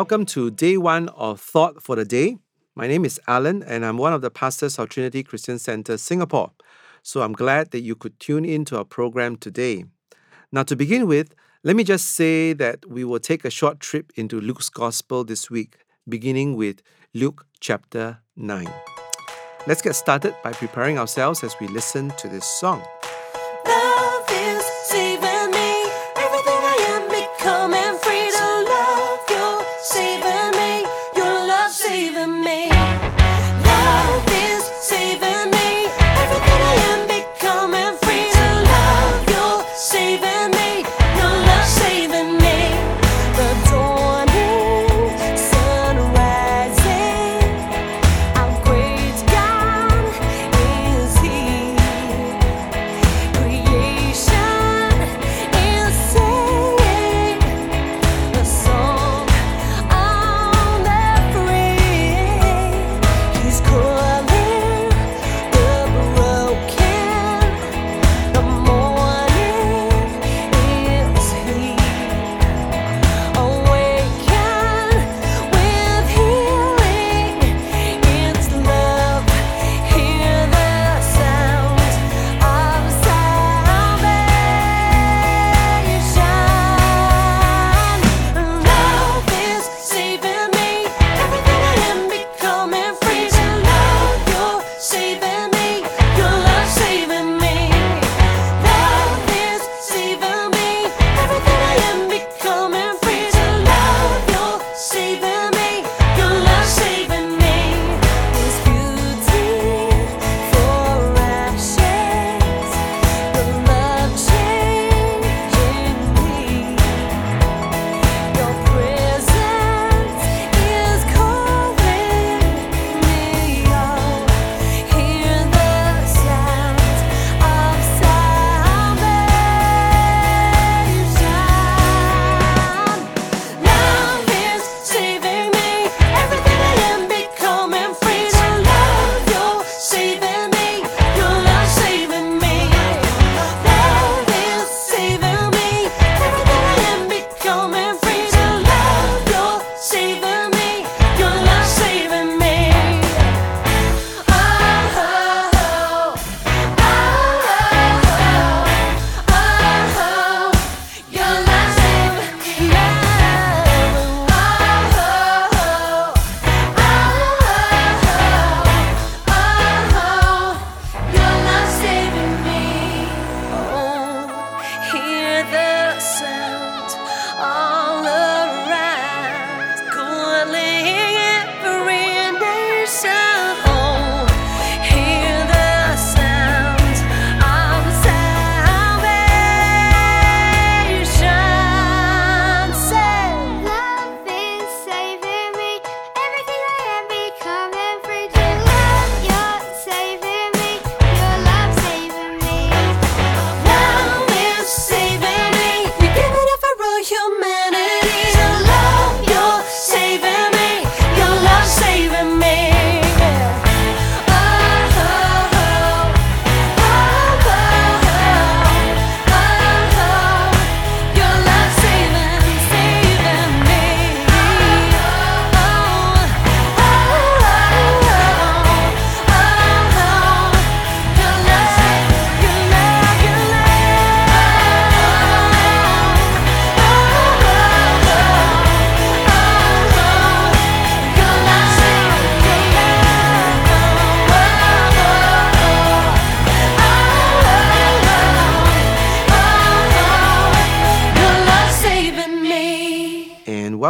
Welcome to day one of Thought for the Day. My name is Alan, and I'm one of the pastors of Trinity Christian Center, Singapore. So I'm glad that you could tune in to our program today. Now, to begin with, let me just say that we will take a short trip into Luke's Gospel this week, beginning with Luke chapter 9. Let's get started by preparing ourselves as we listen to this song.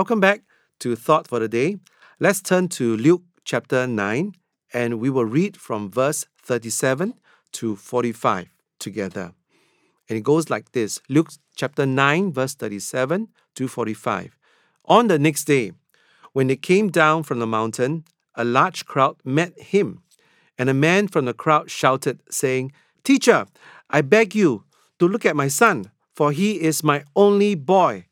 Welcome back to Thought for the Day. Let's turn to Luke chapter 9, and we will read from verse 37 to 45 together. And it goes like this Luke chapter 9, verse 37 to 45. On the next day, when they came down from the mountain, a large crowd met him. And a man from the crowd shouted, saying, Teacher, I beg you to look at my son, for he is my only boy.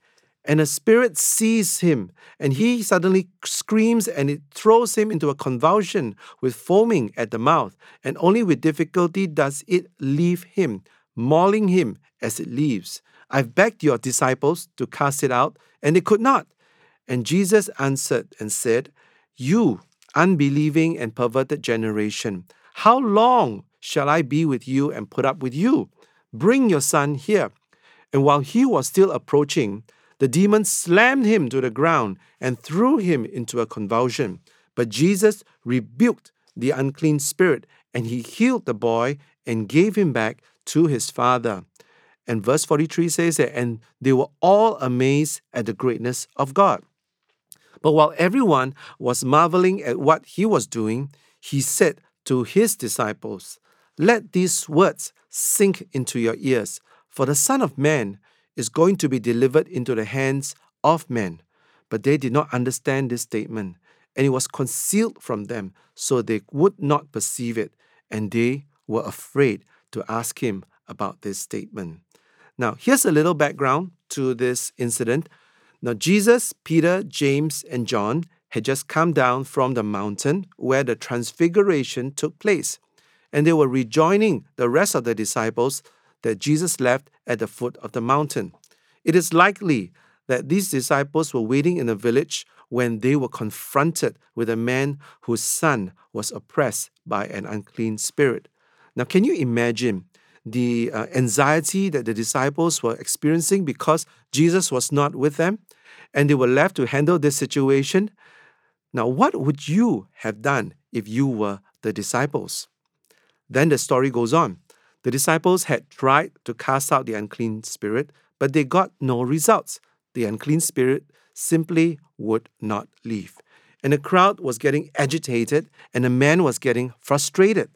And a spirit seized him, and he suddenly screams, and it throws him into a convulsion with foaming at the mouth, and only with difficulty does it leave him, mauling him as it leaves. I've begged your disciples to cast it out, and they could not. And Jesus answered and said, You unbelieving and perverted generation, how long shall I be with you and put up with you? Bring your son here. And while he was still approaching, the demon slammed him to the ground and threw him into a convulsion. But Jesus rebuked the unclean spirit, and he healed the boy and gave him back to his father. And verse 43 says that, and they were all amazed at the greatness of God. But while everyone was marveling at what he was doing, he said to his disciples, Let these words sink into your ears, for the Son of Man is going to be delivered into the hands of men. But they did not understand this statement, and it was concealed from them, so they would not perceive it, and they were afraid to ask him about this statement. Now, here's a little background to this incident. Now, Jesus, Peter, James, and John had just come down from the mountain where the transfiguration took place, and they were rejoining the rest of the disciples that Jesus left at the foot of the mountain. It is likely that these disciples were waiting in a village when they were confronted with a man whose son was oppressed by an unclean spirit. Now, can you imagine the uh, anxiety that the disciples were experiencing because Jesus was not with them and they were left to handle this situation? Now, what would you have done if you were the disciples? Then the story goes on. The disciples had tried to cast out the unclean spirit, but they got no results. The unclean spirit simply would not leave. And the crowd was getting agitated, and the man was getting frustrated.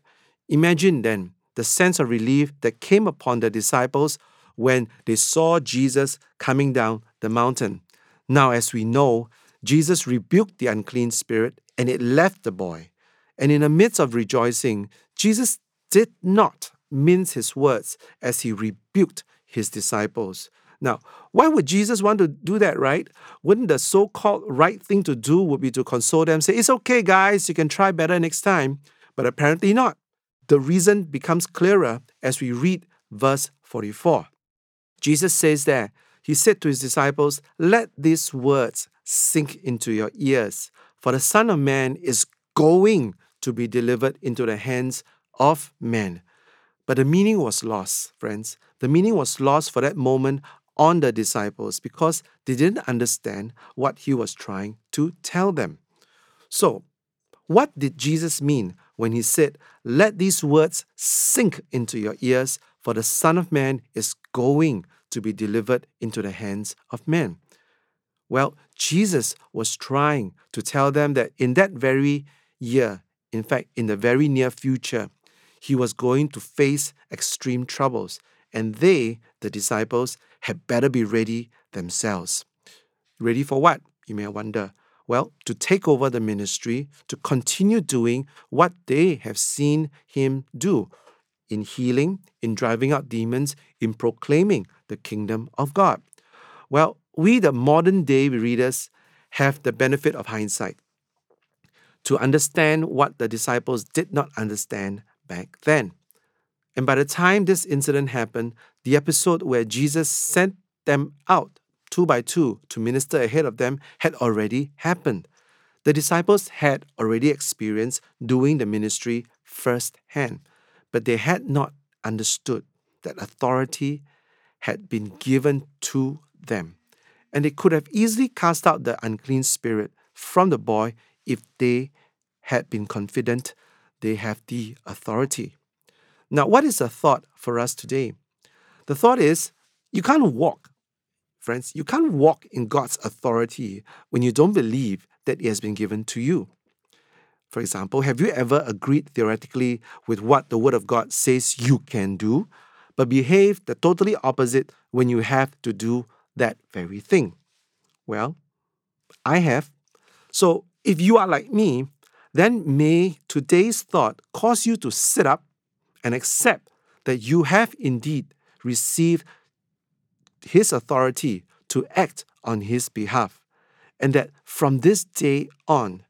Imagine then the sense of relief that came upon the disciples when they saw Jesus coming down the mountain. Now, as we know, Jesus rebuked the unclean spirit and it left the boy. And in the midst of rejoicing, Jesus did not mince his words as he rebuked his disciples. Now, why would Jesus want to do that, right? Wouldn't the so called right thing to do would be to console them, say, It's okay, guys, you can try better next time? But apparently not. The reason becomes clearer as we read verse 44. Jesus says there, He said to His disciples, Let these words sink into your ears, for the Son of Man is going to be delivered into the hands of men. But the meaning was lost, friends. The meaning was lost for that moment on the disciples because they didn't understand what he was trying to tell them. So, what did Jesus mean when he said, Let these words sink into your ears, for the Son of Man is going to be delivered into the hands of men? Well, Jesus was trying to tell them that in that very year, in fact, in the very near future, he was going to face extreme troubles, and they, the disciples, had better be ready themselves. Ready for what? You may wonder. Well, to take over the ministry, to continue doing what they have seen him do in healing, in driving out demons, in proclaiming the kingdom of God. Well, we, the modern day readers, have the benefit of hindsight to understand what the disciples did not understand back then. And by the time this incident happened, the episode where Jesus sent them out two by two to minister ahead of them had already happened. The disciples had already experienced doing the ministry firsthand, but they had not understood that authority had been given to them. And they could have easily cast out the unclean spirit from the boy if they had been confident they have the authority. Now, what is the thought for us today? The thought is you can't walk, friends, you can't walk in God's authority when you don't believe that it has been given to you. For example, have you ever agreed theoretically with what the Word of God says you can do, but behaved the totally opposite when you have to do that very thing? Well, I have. So if you are like me, then may today's thought cause you to sit up and accept that you have indeed received His authority to act on His behalf, and that from this day on,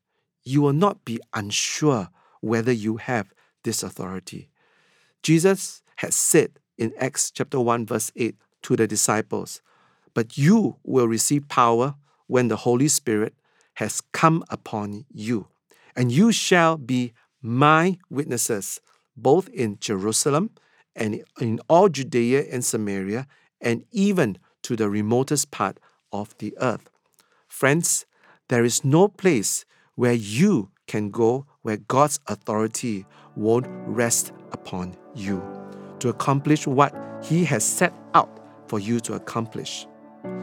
you will not be unsure whether you have this authority. Jesus had said in Acts chapter 1, verse 8 to the disciples, But you will receive power when the Holy Spirit has come upon you, and you shall be my witnesses, both in Jerusalem and in all Judea and Samaria, and even to the remotest part of the earth. Friends, there is no place where you can go where God's authority won't rest upon you to accomplish what He has set out for you to accomplish.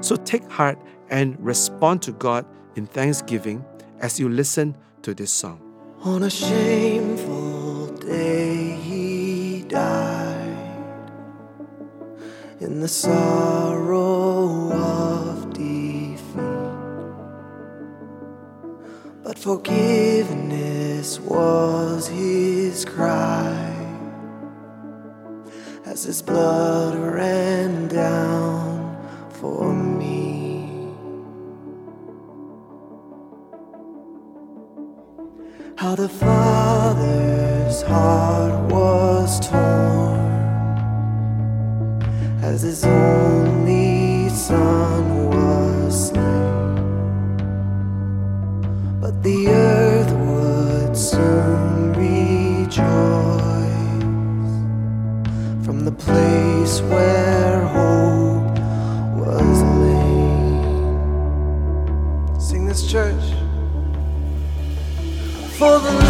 So take heart and respond to God in thanksgiving as you listen to this song. On a shameful day he died in the sorrow of defeat. But forgiveness was his cry as his blood ran down for me. How the Father's heart was torn as his only Son was slain. But the earth would soon rejoice from the place where For the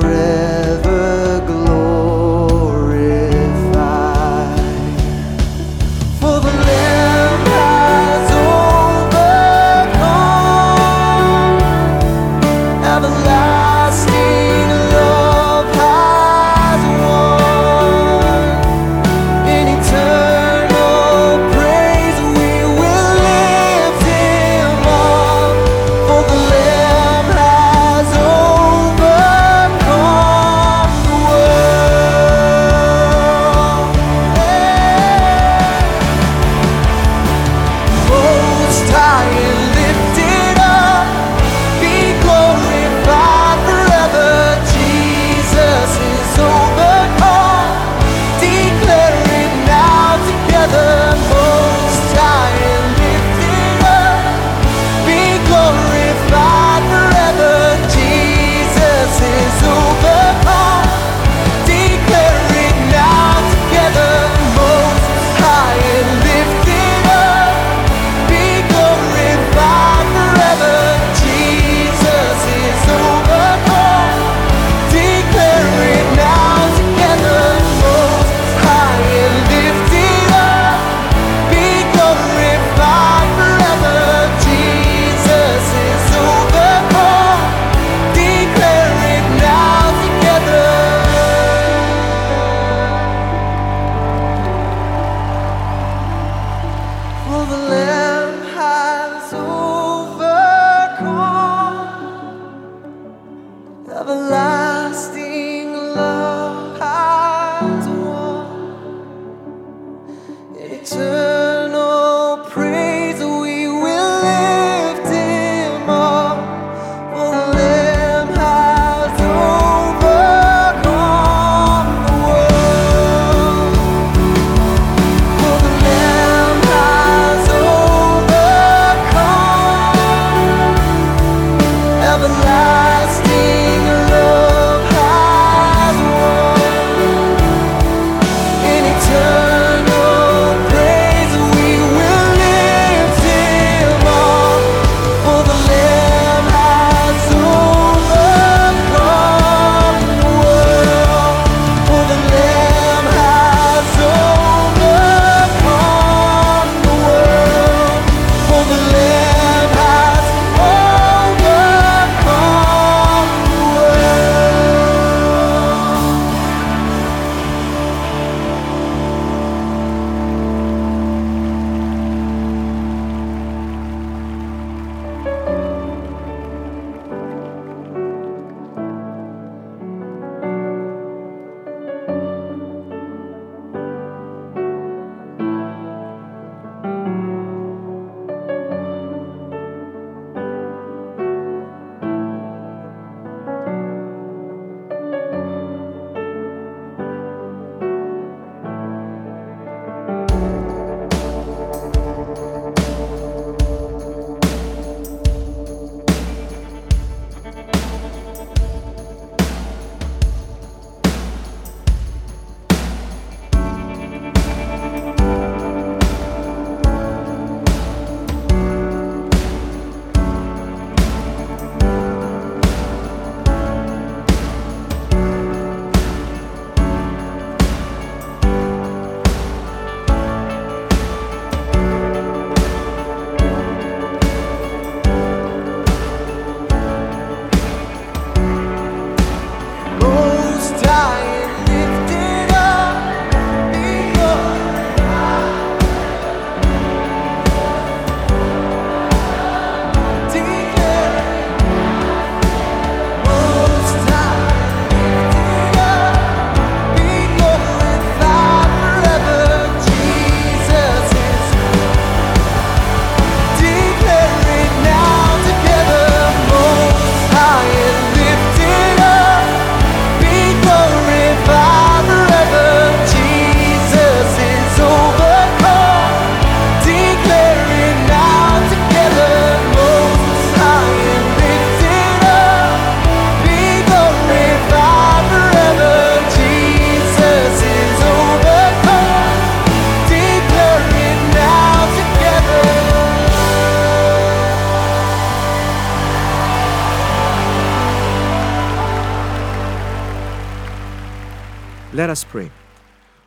forever Most Let us pray.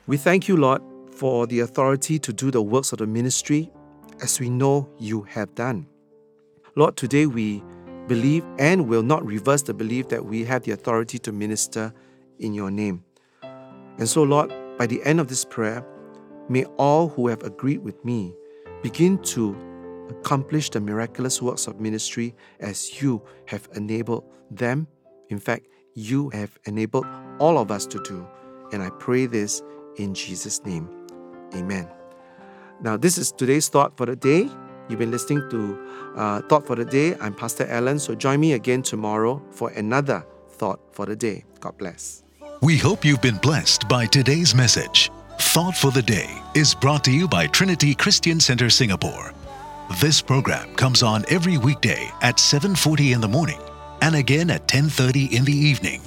We thank you, Lord, for the authority to do the works of the ministry as we know you have done. Lord, today we believe and will not reverse the belief that we have the authority to minister in your name. And so, Lord, by the end of this prayer, may all who have agreed with me begin to accomplish the miraculous works of ministry as you have enabled them. In fact, you have enabled all of us to do. And I pray this in Jesus' name. Amen. Now, this is today's thought for the day. You've been listening to uh, Thought for the Day. I'm Pastor Alan, so join me again tomorrow for another Thought for the Day. God bless. We hope you've been blessed by today's message. Thought for the Day is brought to you by Trinity Christian Center Singapore. This program comes on every weekday at 7:40 in the morning and again at 10:30 in the evening.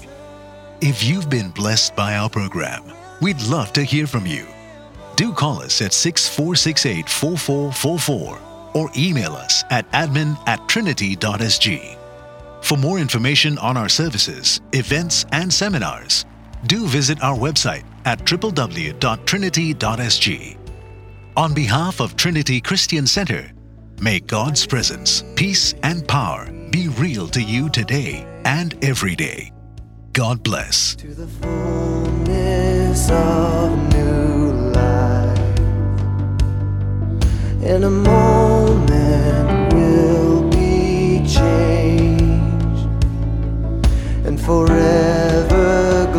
If you've been blessed by our program, we'd love to hear from you. Do call us at 6468 4444 or email us at admin at trinity.sg. For more information on our services, events, and seminars, do visit our website at www.trinity.sg. On behalf of Trinity Christian Center, may God's presence, peace, and power be real to you today and every day. God bless. to the fullness of new life. In a moment will be changed, and forever.